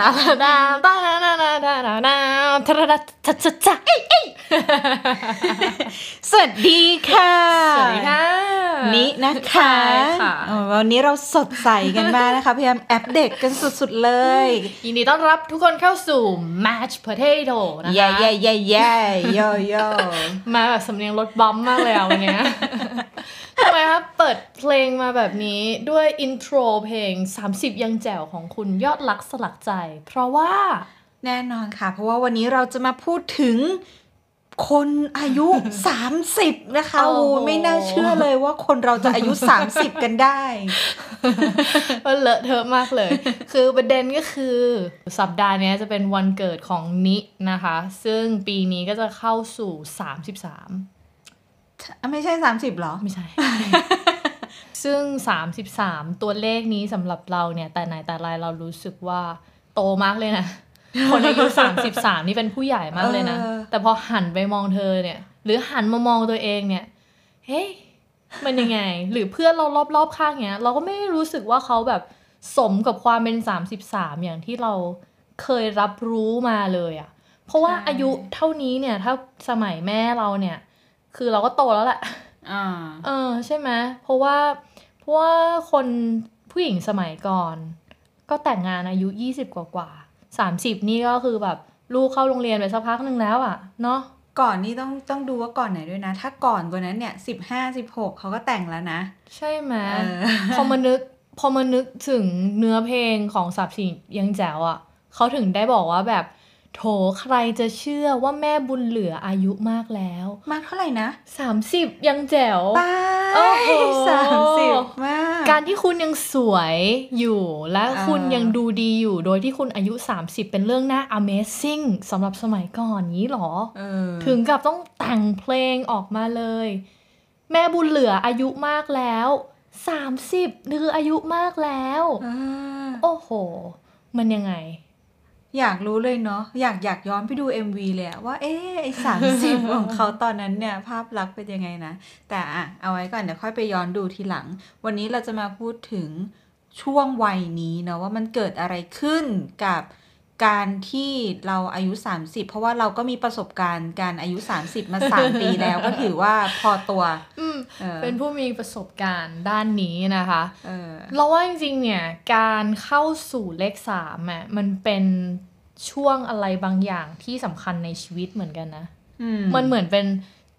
ดาดาดาดาดาดาดาดาดาทะดาทะทะทะเอ้ยเอ้ยสวัสดีค่ะ สวัสดีค่ะ นี่นะคะใช่ค่ะเออวันนี้เราสดใสกันมากนะคะ พยายามแอปเด็กกันสุดๆเลย ยินดีต้อนรับทุกคนเข้าสู่ Match Potato นะคะเย่เย่เย่เย่โยโย่มาแบบสำเนียงรถบัมมากเลยอะวันเนี้ย ทำไมครับเปิดเพลงมาแบบนี้ด้วยอินโทรเพลง 30 ยังแจ๋วของคุณยอดรักสลักใจ เพราะว่าแน่นอนค่ะ เพราะว่าวันนี้เราจะมาพูดถึงคนอายุ 30 นะคะโอ้โอ้โหไม่น่าเชื่อเลยว่าคนเราจะอายุ 30 กันได้มันเลอะเทอะมากเลย คือประเด็นก็คือสัปดาห์เนี้ยจะเป็นวันเกิดของนินะคะ ซึ่งปีนี้ก็จะเข้าสู่ 33 ไม่ใช่ 30หรอ ไม่ใช่ ซึ่ง 33 ตัวเลขนี้สำหรับเราเนี่ยแต่ไหนแต่ไรเรารู้สึกว่าโตมากเลยนะ คนอายุ33 นี่เป็นผู้ใหญ่มากเลยนะเออแต่พอหันไปมองเธอเนี่ย หรือหันมามองตัวเองเนี่ย เฮ้ยมันยังไง หรือเพื่อนเรารอบๆข้างเนี้ย เราก็ไม่ได้รู้สึกว่าเขาแบบสมกับความเป็น 33 อย่างที่เราเคยรับรู้มาเลยอะ่ะ เพราะว่าใช่อายุเท่านี้เนี่ย ถ้าสมัยแม่เราเนี่ย คือเราก็โตแล้วแหละอ่าเออใช่ไหมเพราะว่าเพราะว่าคนผู้หญิงสมัยก่อน ก็แต่งงานอายุยี่สิบกว่ากว่าสามสิบนี่ก็คือแบบลูกเข้าโรงเรียนไปสักพักหนึ่งแล้วอะ่ะเนาะก่อนนี่ต้องต้องดูว่าก่อนไหนด้วยนะ ถ้าก่อนกว่านั้นเนี่ยสิบห้าสิบหกเขาก็แต่งแล้วนะ ใช่ไหมเออพอมานึกพอมานึกถึงเนื้อเพลงของสับสิยังแจ๋วอะ่ะเขาถึงได้บอกว่าแบบ โถใครจะเชื่อว่าแม่บุญเหลืออายุมากแล้ว มากเท่าไหร่นะสามสิบยังแจ๋วป้าโอ้โหสามสิบมาก การที่คุณยังสวยอยู่และอ่าคุณยังดูดีอยู่ โดยที่คุณอายุ 30 เป็นเรื่องน่า Amazing สำหรับสมัยก่อนนี้หรอเออถึงกับต้องแต่งเพลงออกมาเลย แม่บุญเหลืออายุมากแล้ว30คืออายุมากแล้วอ่าโอ้โห มันยังไง อยากรู้เลยเนาะอยากอยากย้อนไปดู MV เลยอะว่าเอ๊ไอสามสิบของเขาตอนนั้นเนี่ย ภาพลักษณ์เป็นยังไงนะ แต่อะเอาไว้ก่อนเดี๋ยวค่อยไปย้อนดูทีหลัง วันนี้เราจะมาพูดถึงช่วงวัยนี้เนาะว่ามันเกิดอะไรขึ้นกับการที่เราอายุ 30 เพราะว่าเราก็มีประสบการณ์การอายุ 30 มา 3 ปีแล้วก็ถือว่าพอตัว อื เออเป็นผู้มีประสบการณ์ด้านนี้นะคะเออเราว่าจริงๆเนี่ยการเข้าสู่เลขสามอะมันเป็นช่วงอะไรบางอย่างที่สำคัญในชีวิตเหมือนกันนะอืมมันเหมือนเป็น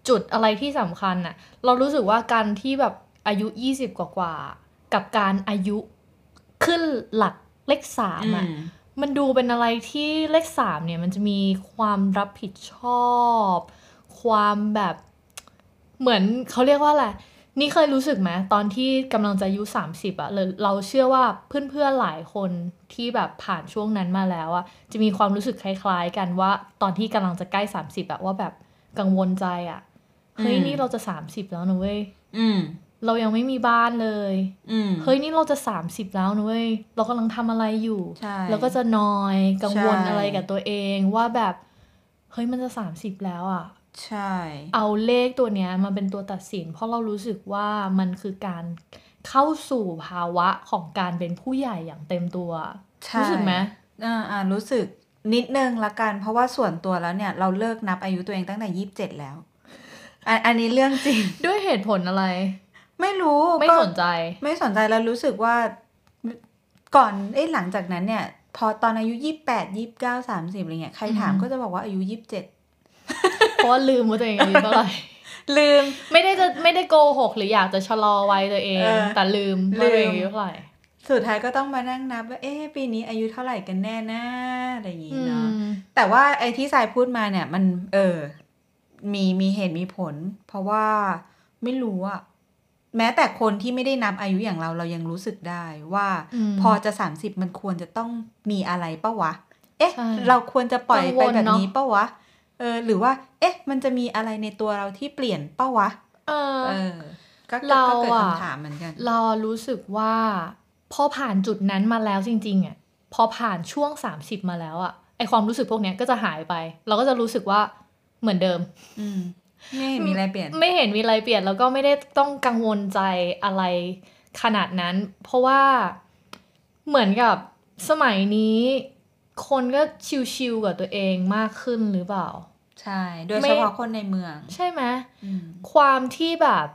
จุดอะไรที่สำคัญอะ เรารู้สึกว่าการที่แบบอายุ20กว่าๆกับการอายุขึ้นหลักเลขสามอะอืมมันดูเป็นอะไรที่เลขสามเนี่ยมันจะมีความรับผิดชอบ ความแบบ เหมือนเขาเรียกว่าอะไรนี่เคยรู้สึกไหมตอนที่กำลังจะอายุ30อะเราเราเชื่อว่าเพื่อนๆหลายคนที่แบบผ่านช่วงนั้นมาแล้วอะจะมีความรู้สึกคล้าย ๆ กันว่า ตอนที่กำลังจะใกล้30อะว่าแบบกังวลใจอะเฮ้ยอืมนี่เราจะ30แล้วนะเว้ยอืมเรายังไม่มีบ้านเลยอืมเฮ้ยนี่เราจะ30แล้วนะเว้ยเรากำลังทำอะไรอยู่ใช่แล้วก็จะนอยกังวลใช่อะไรกับตัวเองว่าแบบ เฮ้ยมันจะ30แล้วอะ ใช่ เอาเลขตัวเนี้ยมาเป็นตัวตัดสิน เพราะเรารู้สึกว่ามันคือการเข้าสู่ภาวะของการเป็นผู้ใหญ่อย่างเต็มตัวใช่รู้สึกไหมอ่าอ่ารู้สึกนิดนึงละกัน เพราะว่าส่วนตัวแล้วเนี่ย เราเลิกนับอายุตัวเองตั้งแต่ยี่สิบเจ็ดแล้วอันอันนี้เรื่องจริง ด้วยเหตุผลอะไร ไม่รู้ไม่ก็สนใจ ไม่สนใจแล้วรู้สึกว่าก่อนเอ้หลังจากนั้นเนี่ย พอตอนอายุยี่แปดยี่เก้าสามสิบอะไรเงี้ยใครถามอืมก็จะบอกว่าอายุยี่สิบเจ็ด เพราะว่าลืมว่าตัวเองอายุเท่าไหร่ลืมไม่ได้จะไม่ได้โกหกหรืออยากจะชะลอวัยตัวเองเออแต่ลืมว่าตัวเองลืมอายุเท่าไหร่สุดท้ายก็ต้องมานั่งนับว่าเอ๊ะปีนี้อายุเท่าไหร่กันแน่นะอะไรอย่างงี้อืเนาะมแต่ว่าไอ้ที่สายพูดมาเนี่ย มัน เออ มีมีเหตุมีผล เพราะว่าไม่รู้อะแม้แต่คนที่ไม่ได้นับอายุอย่างเราเรายังรู้สึกได้ว่าอืมพอจะสามสิบมันควรจะต้องมีอะไรปะวะ เอ๊ะใช่เราควรจะปล่อยกังไปวลแบบเนอะนี้ปะวะ เออหรือว่า เอ๊ะ มันจะมีอะไรในตัวเราที่เปลี่ยนปะวะ เออเออก็ก็เราก็เกิดอะคำถามเหมือนกัน เรารู้สึกว่า พอผ่านจุดนั้นมาแล้วจริง ๆอะพอผ่านช่วง 30 มาแล้วอะไอความรู้สึกพวกเนี้ยก็จะหายไป เราก็จะรู้สึกว่าเหมือนเดิม อืมไม่เห็นมีอะไรเปลี่ยน ไม่เห็นมีอะไรเปลี่ยนแล้วก็ไม่ได้ต้องกังวลใจอะไรขนาดนั้น เพราะว่าเหมือนกับสมัยนี้ คนก็ชิลๆกับตัวเองมากขึ้นหรือเปล่า ใช่ โดยไม่เฉพาะคนในเมือง ใช่ไหมอืมความที่แบบ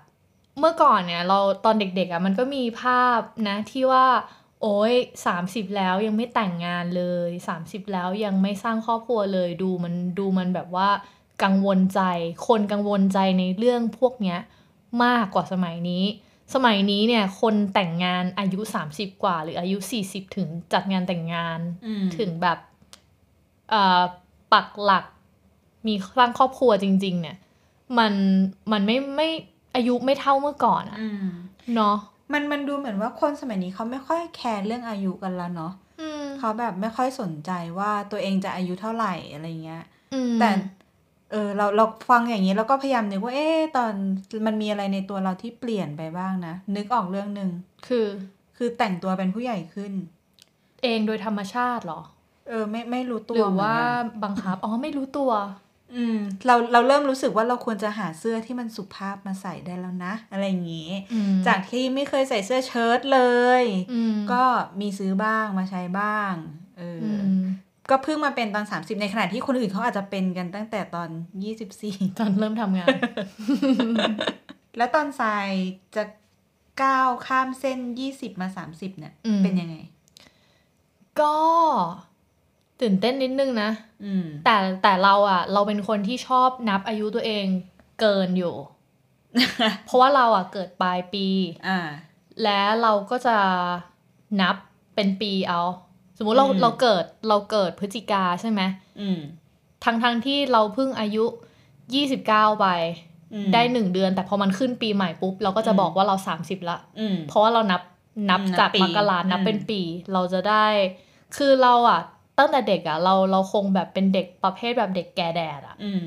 เมื่อก่อนเนี่ย เราตอนเด็กๆอะ่ะมันก็มีภาพนะที่ว่า โอ้ยสามสิบแล้วยังไม่แต่งงานเลยสามสิบแล้วยังไม่สร้างครอบครัวเลยดูมันดูมันแบบว่ากังวลใจ คนกังวลใจในเรื่องพวกเนี้ยมากกว่าสมัยนี้ สมัยนี้เนี่ยคนแต่งงานอายุ 30 กว่า หรืออายุ 40 ถึงจัดงานแต่งงานอืมถึงแบบเอ่อปักหลัก มีสร้างครอบครัวจริง ๆ เนี่ย มันมันไม่ไม่อายุไม่เท่าเมื่อก่อนอะอืมเนาะมันมันดูเหมือนว่าคนสมัยนี้เขาไม่ค่อยแคร์เรื่องอายุกันแล้วเนาะอืมเขาแบบไม่ค่อยสนใจว่าตัวเองจะอายุเท่าไหร่อะไรเงี้ยอืมแต่เออเราเราฟังอย่างนี้เราก็พยายามนึกว่าเอ๊ะตอนมันมีอะไรในตัวเราที่เปลี่ยนไปบ้างนะนึกออกเรื่องหนึ่งคือ คือแต่งตัวเป็นผู้ใหญ่ขึ้น เองโดยธรรมชาติเหรอ เออไม่ไม่รู้ตัวหรือว่าเหมืนกันบังคับอ๋อไม่รู้ตัว อืมเราเราเริ่มรู้สึกว่าเราควรจะหาเสื้อที่มันสุภาพมาใส่ได้แล้วนะ อะไรอย่างนี้อืมจากที่ไม่เคยใส่เสื้อเชิ้ตเลยอืมก็มีซื้อบ้างมาใช้บ้างเอออือมก็เพิ่งมาเป็นตอน 30 ในขณะที่คนอื่นเขาอาจจะเป็นกันตั้งแต่ตอน 24 ตอนเริ่มทำงาน แล้วตอนทรายจะก้าวข้ามเส้น 20 มา 30 เนี่ยอืมเป็นยังไง ก็ ตื่นเต้นนิดนึงนะอืมแต่แต่เราอะเราเป็นคนที่ชอบนับอายุตัวเองเกินอยู่ เพราะว่าเราอะเกิดปลายปีอ่าและเราก็จะนับเป็นปีเอา สมมุติเราอืมเราเกิดเราเกิดพฤศจิกาใช่ไหมอืมทั้งทั้งที่เราเพิ่งอายุ29ไปอืมได้หนึ่งเดือน แต่พอมันขึ้นปีใหม่ปุ๊บ เราก็จะอืมบอกว่าเรา30ละอืมเพราะว่าเรานับนับอืมนับจากปีมกรานับอืมเป็นปี เราจะได้ คือเราอะ ตั้งแต่เด็กอะเราเราคงแบบเป็นเด็กประเภทแบบเด็กแก่แดดอะอืม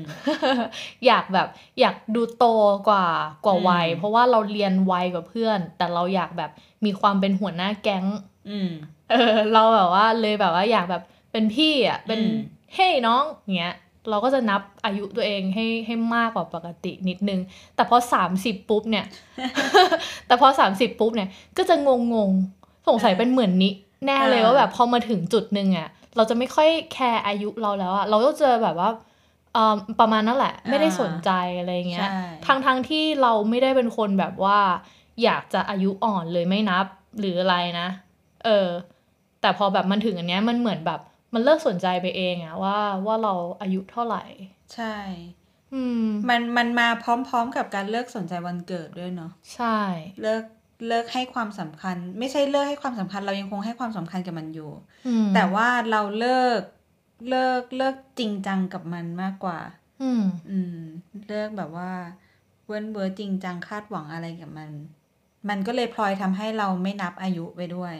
อยากแบบอยากดูโตกว่ากว่าอืมวัย เพราะว่าเราเรียนไวกว่าเพื่อน แต่เราอยากแบบมีความเป็นหัวหน้าแก๊งอืมเออ เราแบบว่าเลยแบบว่าอยากแบบเป็นพี่อะเป็นอืมเฮ้ยน้องเงี้ยเราก็จะนับอายุตัวเองให้ให้มากกว่าปกตินิดนึง แต่พอสามสิบปุ๊บเนี่ย แต่พอสามสิบปุ๊บเนี่ย ก็จะงงงๆสงสัยเป็นเหมือนนี้แน่เลยเออว่าแบบพอมาถึงจุดหนึ่งอะ เราจะไม่ค่อยแคร์อายุเราแล้วอะเราก็จะแบบว่าเอ่อประมาณนั่นแหละ ไม่ได้สนใจอะไรเงี้ยใช่ทั้งทั้งที่เราไม่ได้เป็นคนแบบว่า อยากจะอายุอ่อนเลยไม่นับหรืออะไรนะ เออ แต่พอแบบมันถึงอันเนี้ยมันเหมือนแบบมันเลิกสนใจไปเองอะว่าว่าเราอายุเท่าไหร่ ใช่อืมมันมันมาพร้อมๆกับการเลิกสนใจวันเกิดด้วยเนาะใช่ เลิก เลิกให้ความสำคัญ ไม่ใช่เลิกให้ความสำคัญ เรายังคงให้ความสำคัญกับมันอยู่อืมแต่ว่าเราเลิกเลิกเลิกจริงจังกับมันมากกว่า อืม อืม เลิกแบบว่า เว้นเวอร์จริงจังคาดหวังอะไรกับมัน มันก็เลยพลอยทำให้เราไม่นับอายุไปด้วย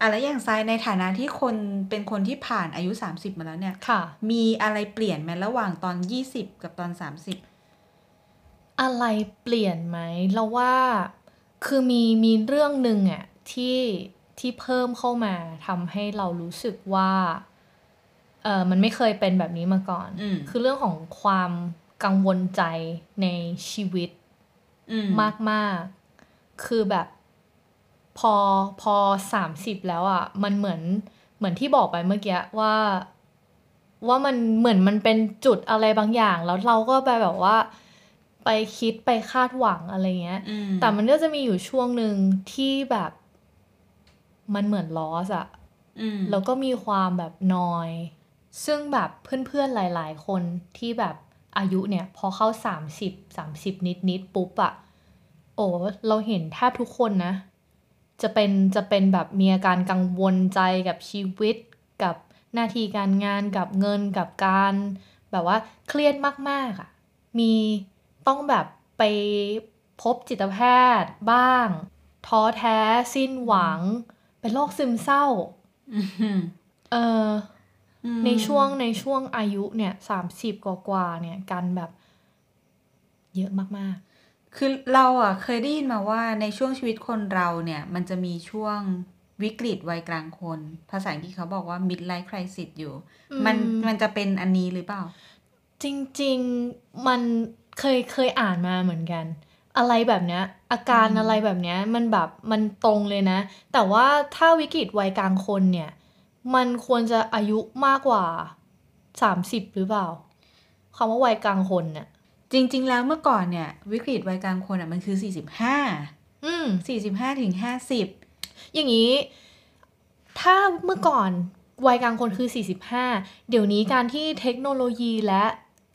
อะแล้วอย่างทรายในฐานะที่คนเป็นคนที่ผ่านอายุ 30 มาแล้วเนี่ยค่ะมีอะไรเปลี่ยนไหมระหว่างตอน 20 กับตอน 30 อะไรเปลี่ยนไหมเราว่าคือมีมีเรื่องหนึ่งอะที่ที่เพิ่มเข้ามาทำให้เรารู้สึกว่าเออมันไม่เคยเป็นแบบนี้มาก่อนอืมคือเรื่องของความกังวลใจในชีวิตอืมมากๆคือแบบพอพอสามสิบแล้วอะ่ะ มันเหมือนเหมือนที่บอกไปเมื่อกี้ว่า ว่ามันเหมือนมันเป็นจุดอะไรบางอย่าง แล้วเราก็ไปแบบว่า ไปคิดไปคาดหวังอะไรเงี้ยอืมแต่มันก็จะมีอยู่ช่วงหนึ่งที่แบบมันเหมือนลอสอะอืมแล้วก็มีความแบบนอย ซึ่งแบบเพื่อนๆหลาย ๆ คนที่แบบอายุเนี่ย พอเข้าสามสิบสามสิบนิดๆปุ๊บอะโอ้เราเห็นแทบทุกคนนะ จะเป็นจะเป็นแบบมีอาการกังวลใจกับชีวิตกับหน้าที่การงานกับเงินกับการ แบบว่าเครียดมากๆอะมี ต้องแบบไปพบจิตแพทย์บ้าง ท้อแท้สิ้นหวัง เป็นโรคซึมเศร้าอืมเอออืมในช่วงในช่วงอายุเนี่ยสามสิบกว่าๆเนี่ยกันแบบเยอะมากคือเราอะเคยได้ยินมาว่าในช่วงชีวิตคนเราเนี่ย มันจะมีช่วงวิกฤตวัยกลางคน ภาษาอังกฤษเขาบอกว่า midlife crisis อยู่อืมมันมันจะเป็นอันนี้หรือเปล่าๆจริง ๆ มัน เคยเคยอ่านมาเหมือนกัน อะไรแบบเนี้ย อาการอืมอะไรแบบเนี้ย มันแบบมันตรงเลยนะ แต่ว่าถ้าวิกฤตวัยกลางคนเนี่ย มันควรจะอายุมากกว่าสามสิบหรือเปล่าคำว่าวัยกลางคนเนี่ยจริง ๆ แล้วเมื่อก่อนเนี่ย วิกฤตวัยกลางคนอะมันคือ45อืม45ถึง50อย่างนี้ ถ้าเมื่อก่อนวัยกลางคนคือ 45 เดี๋ยวนี้การที่เทคโนโลยีและ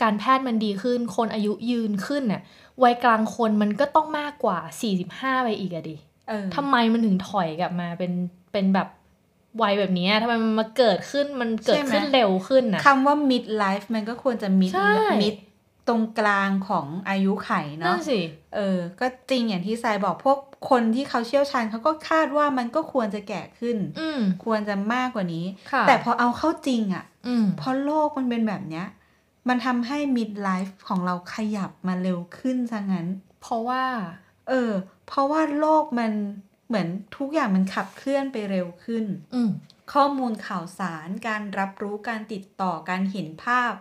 การแพทย์มันดีขึ้น คนอายุยืนขึ้นน่ะวัยกลางคนมันก็ต้องมากกว่า 45 ไปอีกอะดิเออทำไมมันถึงถอยกลับมาเป็นเป็นแบบวัยแบบนี้ทำไมมันมาเกิดขึ้นมันเกิดขึ้นเร็วขึ้นน่ะคำว่า mid life มันก็ควรจะ mid ใช่ mid ตรงกลางของอายุไขนั่เนาะนสิเออ ก็จริงอย่างที่ทรายบอกพวกคนที่เขาเชี่ยวชาญเขาก็คาดว่ามันก็ควรจะแก่ขึ้นอืมควรจะมากกว่านี้ค่ะแต่พอเอาเข้าจริงอะ่ะอืมเพราะโลกมันเป็นแบบเนี้ย มันทำให้ mid life ของเราขยับมาเร็วขึ้นซะงั้น เพราะว่า เออ เพราะว่าโลกมันเหมือนทุกอย่างมันขับเคลื่อนไปเร็วขึ้นอืมข้อมูลข่าวสาร การรับรู้การติดต่อการเห็นภาพ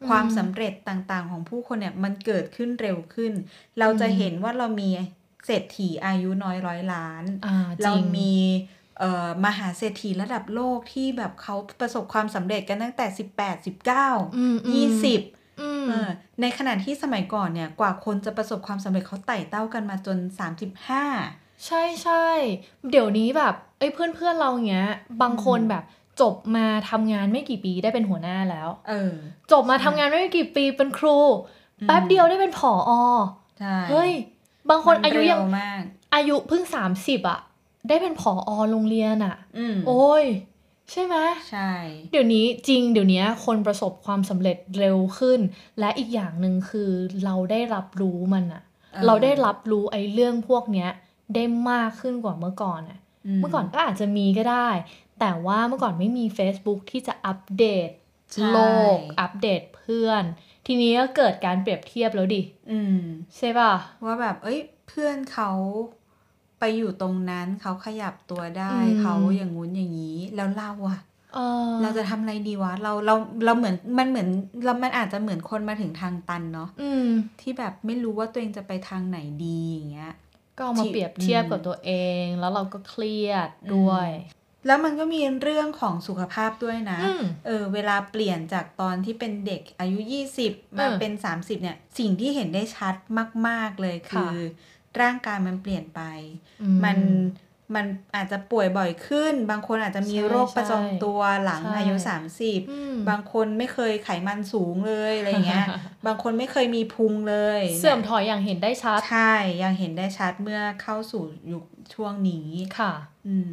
อืมความสำเร็จต่างๆ ของผู้คนเนี่ยมันเกิดขึ้นเร็วขึ้น เราจะอืมเห็นว่าเรามีเศรษฐีอายุน้อยร้อยล้านอ่าจเราริงมีเอ่อ มหาเศรษฐีระดับโลกที่แบบเขาประสบความสำเร็จกันตั้งแต่ 18 19อืมอืม20อืมเออในขณะที่สมัยก่อนเนี่ยกว่าคนจะประสบความสำเร็จเขาไต่เต้ากันมาจน 35 ใช่ใช่เดี๋ยวนี้แบบเอ้ยเพื่อนเพื่อนเราเงี้ย บางคนแบบจบมาทำงานไม่กี่ปีได้เป็นหัวหน้าแล้ว เออ จบมาทำงานไม่กี่ปีเป็นครูอืมแป๊บเดียวได้เป็นผออใช่เฮ้ย บางคนมัอายุยังเร็วมากอายุเพิ่งสามสิบอะ ได้เป็นผออโรงเรียนอะอืมโอ้ย ใช่ไหมใช่ เดี๋ยวนี้จริงเดี๋ยวนี้คนประสบความสำเร็จเร็วขึ้น และอีกอย่างหนึ่งคือเราได้รับรู้มันอะเราได้รับรู้ไอ้เรื่องพวกเนี้ย ได้มากขึ้นกว่าเมื่อก่อนอะเมื่อก่อนก็อาจจะมีก็ได้ แต่ว่าเมื่อก่อนไม่มี Facebook ที่จะอัปเดตใช่โลกอัปเดตเพื่อน ทีนี้ก็เกิดการเปรียบเทียบแล้วดิอืมใช่ป่ะว่าแบบ เอ้ย เพื่อนเขา ไปอยู่ตรงนั้นเขาขยับตัวได้อืมเขาอย่างงู้นอย่างนี้แล้วเราอะเออเราจะทำอะไรดีวะเราเราเราเหมือนมันเหมือนเรามันอาจจะเหมือนคนมาถึงทางตันเนาะอืมที่แบบไม่รู้ว่าตัวเองจะไปทางไหนดีอย่างเงี้ย ก็เอามาที่เปรียบเทียบอืมกับตัวเอง แล้วเราก็เครียดด้วย แล้วมันก็มีเรื่องของสุขภาพด้วยนะอืมเออเวลาเปลี่ยนจากตอนที่เป็นเด็กอายุ 20 มาเออเป็น 30 เนี่ย สิ่งที่เห็นได้ชัดมาก ๆเลยคือ ร่างกายมันเปลี่ยนไปอืมันมันอาจจะป่วยบ่อยขึ้น บางคนอาจจะมีใช่โรคประจำตัวหลังใช่อายุอืม30บางคนไม่เคยไขมันสูงเลยอะไรเงี้ย บางคนไม่เคยมีพุงเลย เสื่อมถอยอย่างเห็นได้ชัด ใช่ ยังเห็นได้ชัดเมื่อเข้าสู่ยุคช่วงนี้ ค่ะ อืม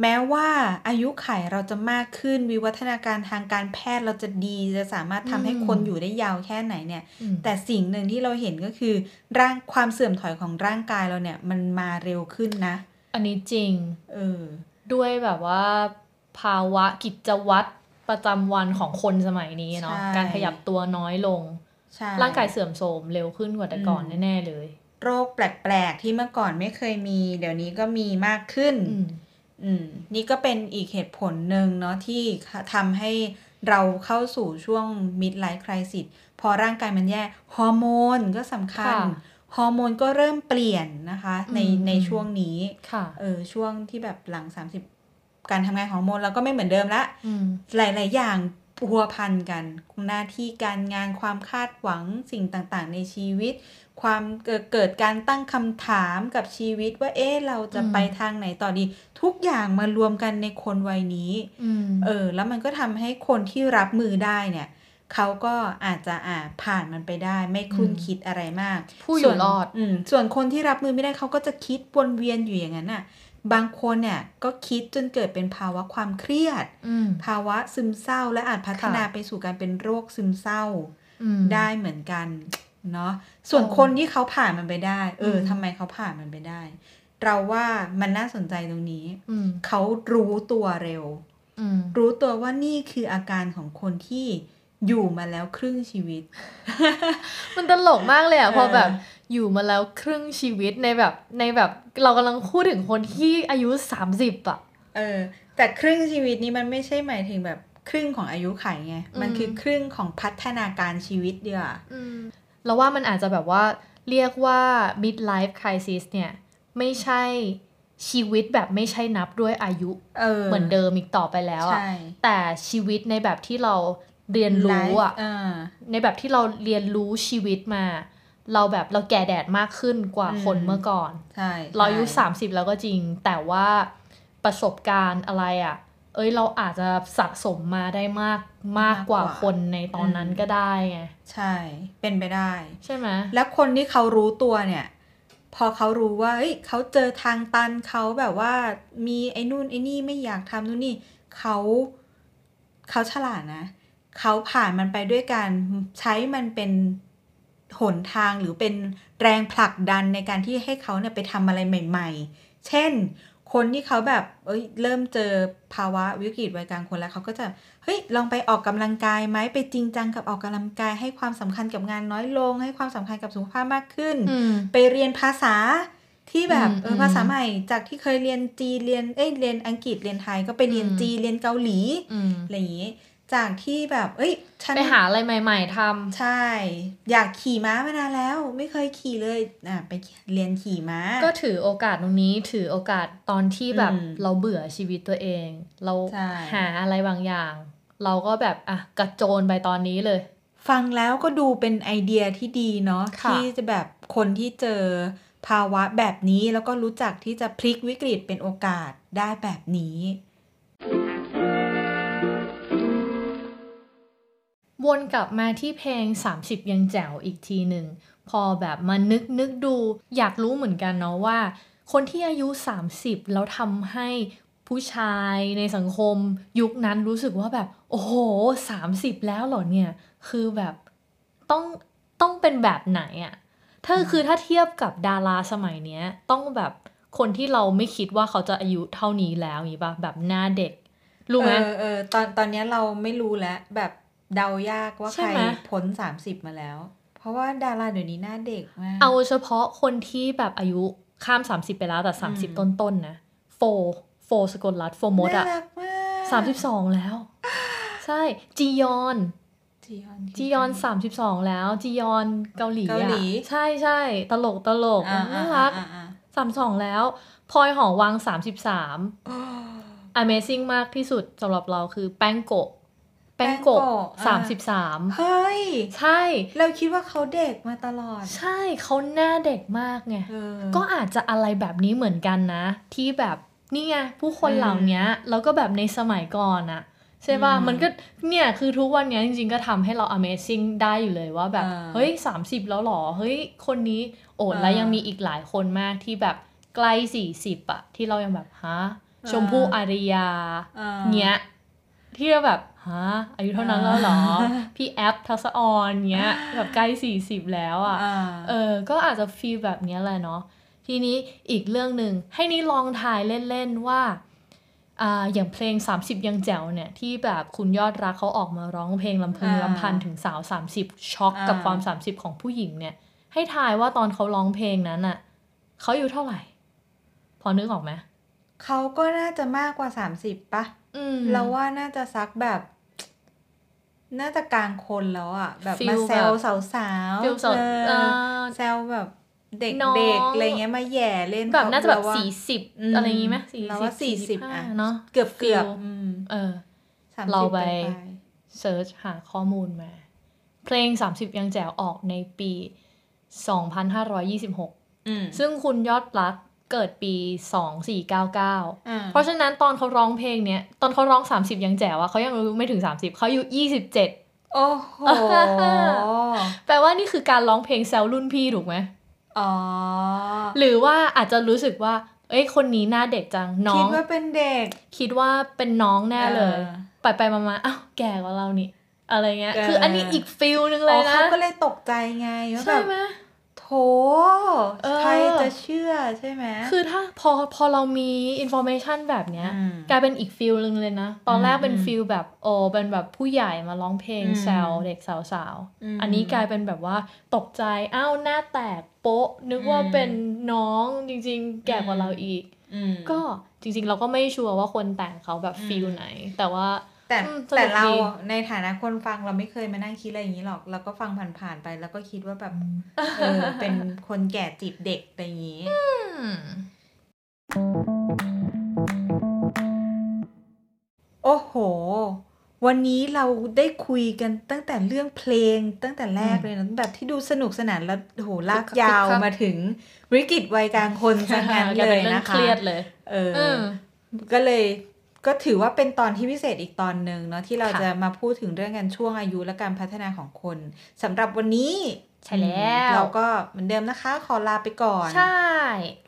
แม้ว่าอายุไขเราจะมากขึ้นวิวัฒนาการทางการแพทย์เราจะดีจะสามารถทำให้อืมคนอยู่ได้ยาวแค่ไหนเนี่ยอืมแต่สิ่งหนึ่งที่เราเห็นก็คือ ร่างความเสื่อมถอยของร่างกายเราเนี่ย มันมาเร็วขึ้นนะ อันนี้จริง เออ ด้วยแบบว่า ภาวะกิจวัตรประจำวันของคนสมัยนี้เนาะใช่การขยับตัวน้อยลงใช่ร่างกายเสื่อมโทรมเร็วขึ้นกว่าแต่ก่อนอืมแน่ๆเลย โรคแปลกๆที่เมื่อก่อนไม่เคยมี เดี๋ยวนี้ก็มีมากขึ้น อืมอืมนี่ก็เป็นอีกเหตุผลหนึ่งเนาะที่ทำให้เราเข้าสู่ช่วง midlife crisis พอร่างกายมันแย่ฮอร์โมนก็สำคัญค่ะฮอร์โมนก็เริ่มเปลี่ยนนะคะในอืมในอืมช่วงนี้ค่ะเออช่วงที่แบบหลัง 30 การทำงานของฮอร์โมนเราก็ไม่เหมือนเดิมละอืมหลาย ๆ อย่างพัวพันกันหน้าที่การงานความคาดหวังสิ่งต่าง ๆ ในชีวิต ความเกิดเกิดการตั้งคำถามกับชีวิตว่าเอ๊ะเราจะอืมไปทางไหนต่อดี ทุกอย่างมารวมกันในคนวัยนี้อืมเออ แล้วมันก็ทำให้คนที่รับมือได้เนี่ยเขาก็อาจจะอ่าผ่านมันไปได้ ไม่คลุ่นอืมคิดอะไรมากผู้อยู่ส่วนรอดอืมส่วนคนที่รับมือไม่ได้เขาก็จะคิดวนเวียนอยู่อย่างนั้นน่ะ บางคนเนี่ยก็คิดจนเกิดเป็นภาวะความเครียดอืมภาวะซึมเศร้าและอาจพัฒนาค่ะไปสู่การเป็นโรคซึมเศร้าอืมได้เหมือนกัน เนาะส่วนโอ้คนที่เขาผ่านมันไปได้ เอออมทำไมเขาผ่านมันไปได้ เราว่ามันน่าสนใจตรงนี้อืมเขารู้ตัวเร็วอืมรู้ตัวว่านี่คืออาการของคนที่อยู่มาแล้วครึ่งชีวิต มันตลกมากเลยอะเออพอแบบอยู่มาแล้วครึ่งชีวิตในแบบในแบบเรากำลังพูดถึงคนที่อายุสามสิบอะเออ แต่ครึ่งชีวิตนี้มันไม่ใช่หมายถึงแบบครึ่งของอายุไขไง มันอืมคือครึ่งของพัฒนาการชีวิตเดียวา เราว่ามันอาจจะแบบว่าเรียกว่า midlife crisis เนี่ยไม่ใช่ชีวิตแบบไม่ใช่นับด้วยอายุเออเหมือนเดิมอีกต่อไปแล้วอะใช่แต่ชีวิตในแบบที่เราเรียนรู้อะไลฟ์อ่าในแบบที่เราเรียนรู้ชีวิตมา เราแบบเราแก่แดดมากขึ้นกว่าอืมคนเมื่อก่อน ใช่เราอายุใช่สามสิบแล้วก็จริง แต่ว่าประสบการณ์อะไรอะ่ะ เอ้ยเราอาจจะสะสมมาได้มากมากกว่าคนในตอนนั้นก็ได้ไงใช่เป็นไปได้ ใช่ไหมแล้วคนที่เขารู้ตัวเนี่ย พอเขารู้ว่าเฮ้ยเขาเจอทางตันเขาแบบว่ามีไอ้นู่นไอ้นี่ไม่อยากทำนู่นนี่เขาเขาฉลาดนะเขาผ่านมันไปด้วยการใช้มันเป็นหนทางหรือเป็นแรงผลักดันในการที่ให้เขาเนี่ยไปทำอะไรใหม่ ๆ เช่น คนที่เขาแบบ เอ้ย เริ่มเจอภาวะวิกฤตวัยกลางคนแล้วเขาก็จะ เฮ้ย ลองไปออกกำลังกายไหมไปจริงจังกับออกกำลังกายให้ความสำคัญกับงานน้อยลง ให้ความสำคัญกับสุขภาพมากขึ้นอืมไปเรียนภาษาที่แบบอืมเออมภาษาใหม่จากที่เคยเรียนจีนเรียนเอ้ยเรียนอังกฤษเรียนไทยก็ไปเรียนอืมจีนเรียนเกาหลีอืมอะไรอย่างนี้ จากที่แบบ เอ้ยฉันไปหาอะไรใหม่ ๆทำใช่ อยากขี่ม้ามานานแล้ว ไม่เคยขี่เลยอะไปเรียนขี่ม้า ก็ถือโอกาสตรงนี้ถือโอกาสตอนที่แบบอืมเราเบื่อชีวิตตัวเอง เราใช่หาอะไรบางอย่าง เราก็แบบอะกระโจนไปตอนนี้เลย ฟังแล้วก็ดูเป็นไอเดียที่ดีเนาะค่ะที่จะแบบคนที่เจอภาวะแบบนี้แล้วก็รู้จักที่จะพลิกวิกฤตเป็นโอกาสได้แบบนี้ วนกลับมาที่เพลง 30 ยังแจ๋วอีกทีหนึ่ง พอแบบมานึกนึกดู อยากรู้เหมือนกันเนาะว่า คนที่อายุ 30 แล้วทำให้ผู้ชายในสังคมยุคนั้นรู้สึกว่าแบบ โอ้โห 30 แล้วเหรอเนี่ย คือแบบต้องต้องเป็นแบบไหนอะถ้าคือถ้าเทียบกับดาราสมัยเนี้ย ต้องแบบคนที่เราไม่คิดว่าเขาจะอายุเท่านี้แล้วอย่างงี้ป่ะแบบหน้าเด็กรู้ไหมเออเออตอนตอนเนี้ยเราไม่รู้แล้วแบบ เดายากว่าใช่ใครไหมพ้นสามสิบมาแล้ว เพราะว่าดาราเดี๋ยวนี้หน้าเด็กมาก เอาเฉพาะคนที่แบบอายุข้าม30ไปแล้วแต่อืม30ต้นๆนะโฟร์ โฟร์ ศกลรัตน์โฟร์มดน่ารักมากสามสิบสองแล้ว ใช่จียอนจียอนจียอนสามสิบสองแล้ว จียอนเกาหลีเกาหลีอะใช่ใช่ตลกตลกอ่าน่าอ่ารักอ่าอ่าสามสองแล้วพลอยหอวังสามสิบสาม Amazing มากที่สุดสำหรับเราคือแป้งโกะ แป้งโกะสามสิบสามเฮ้ย ใช่ เราคิดว่าเขาเด็กมาตลอด ใช่เขาหน้าเด็กมากไงเออก็อาจจะอะไรแบบนี้เหมือนกันนะ ที่แบบนี่ไงผู้คนอืมเหล่านี้แล้วก็แบบในสมัยก่อนอะใช่ป่ะอืมมันก็เนี่ยคือทุกวันเนี้ยจริงๆก็ทำให้เรา Amazing ได้อยู่เลยว่าแบบอ่าเฮ้ย 30 แล้วเหรอ เฮ้ย คนนี้โอดอ่าแล้วยังมีอีกหลายคนมากที่แบบใกล้ 40อะที่เรายังแบบฮะชมพู่อาริยาอ่าเนี้ย ที่เราแบบฮะอายุเท่านั้นแล้วเหรออ่าพี่แอปทัศออนเนี้ยแบบใกล้40แล้วอะอ่าเออ ก็อาจจะฟีลแบบเนี้ยแหละเนาะทีนี้อีกเรื่องหนึ่งให้นี่ลองทายเล่นๆว่าอ่าอย่างเพลง 30 ยังแจ๋วเนี่ยที่แบบคุณยอดรักเขาออกมาร้องเพลงลำพึงอ่าลำพันถึงสาว 30 ช็อกกับอ่าความ 30 ของผู้หญิงเนี่ย ให้ทายว่าตอนเขาร้องเพลงนั้นอะเขาอายู่เท่าไหร่ พอนึกออกไหมเขาก็น่าจะมากกว่าสามสิบปะอืม เราว่าน่าจะซักแบบ น่าจะกลางคนแล้วอะแบบฟีลมาแซวแบบสาวๆฟิลสดเอออ่าแซวแบบเด็กน้องเด็กอะไรเงี้ยมาแหย่เล่นแบบน่าจะแบบเรว่สี่สิบมอะไรอย่างงี้ไหมสี่เราสิว่าบสี่สิบห้าอะเนาะเกือบเกือบฟิลอืมเออสามเราสิบไปไปเซิร์ชหาข้อมูลมา เพลง30ยังแจ๋วออกในปี2526อืมซึ่งคุณยอดรัก เกิดปี 2499อ่าเพราะฉะนั้นตอนเขาร้องเพลงเนี้ย ตอนเขาร้อง 30 ยังแจ๋วอะเขายังอายุไม่ถึง 30 เขาอายุ27 โอ้โห แปลว่านี่คือการร้องเพลงแซวรุ่นพี่ถูกไหมอ๋อ หรือว่าอาจจะรู้สึกว่า เอ้ย คนนี้หน้าเด็กจัง น้อคิดงว่าเป็นเด็ก คิดว่าเป็นน้องแน่เลยออไปไปๆมาๆอ้าว แก่กว่าเรานี่ อะไรเงี้ยเออคืออันนี้อีก feel นึงเลอ๋ยอนะเขาก็เลยตกใจไงว่าแบใช่บ ไหมโถเออใครจะเชื่อใช่ไหมคือถ้าพอพอเรามี information แบบเนี้ยอืมกลายเป็นอีก feel นึงเลยนะ ตอนแรกเป็นอืม feel แบบโอ้เป็นแบบผู้ใหญ่มาร้องเพลงอืมแซวเด็กสาวอืมๆอันนี้กลายเป็นแบบว่าตกใจอ้าวหน้าแตกโป๊ะ นึกว่าอืมเป็นน้องจริงๆ แก่กว่าเราอีกอืมก็จริงๆ เราก็ไม่ชัวร์ว่าคนแต่งเขาแบบอืมฟิลไหน แต่ว่า แต่อืมสนุกแต่เราดีในฐานะคนฟังเราไม่เคยมานั่งคิดอะไรอย่างนี้หรอกเราก็ฟังผ่านๆไป แล้วก็คิดว่าแบบเออเป็นคนแก่จีบเด็กอะไรอย่างนี้อืมโอ้โห วันนี้เราได้คุยกันตั้งแต่เรื่องเพลงตั้งแต่แรกเลยนะแบบที่ดูสนุกสนานแล้วโหลากยาวมาถึงวิกฤตวัยกลางคนซะงั้นกลาเลยป็รื่องนะคะเครียดเลย เออเออก็เลย ก็ถือว่าเป็นตอนที่พิเศษอีกตอนหนึ่งเนาะที่เราค่ะจะมาพูดถึงเรื่องกันช่วงอายุและการพัฒนาของคนสำหรับวันนี้ใช่แล้ว เราก็เหมือนเดิมนะคะ ขอลาไปก่อน ใช่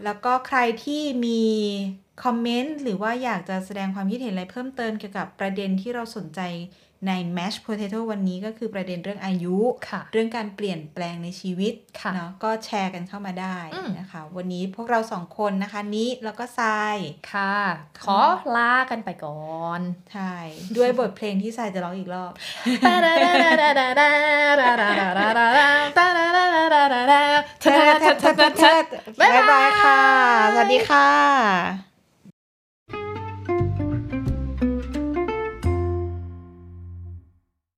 แล้วก็ใครที่มีคอมเมนต์หรือว่าอยากจะแสดงความคิดเห็นอะไรเพิ่มเติมเกี่ยวกับประเด็นที่เราสนใจ ใน Mash Potato วันนี้ก็คือประเด็นเรื่องอายุค่ะเรื่องการเปลี่ยนแปลงในชีวิตค่ะเนาะก็แชร์กันเข้ามาได้อืมนะคะ วันนี้พวกเราสองคนนะคะนี้แล้วก็ทรายค่ะ ขอลากันไปก่อนใช่ด้วยบทเพลงที่ทรายจะร้องอีกรอบบ๊ายบายค่ะ สวัสดีค่ะ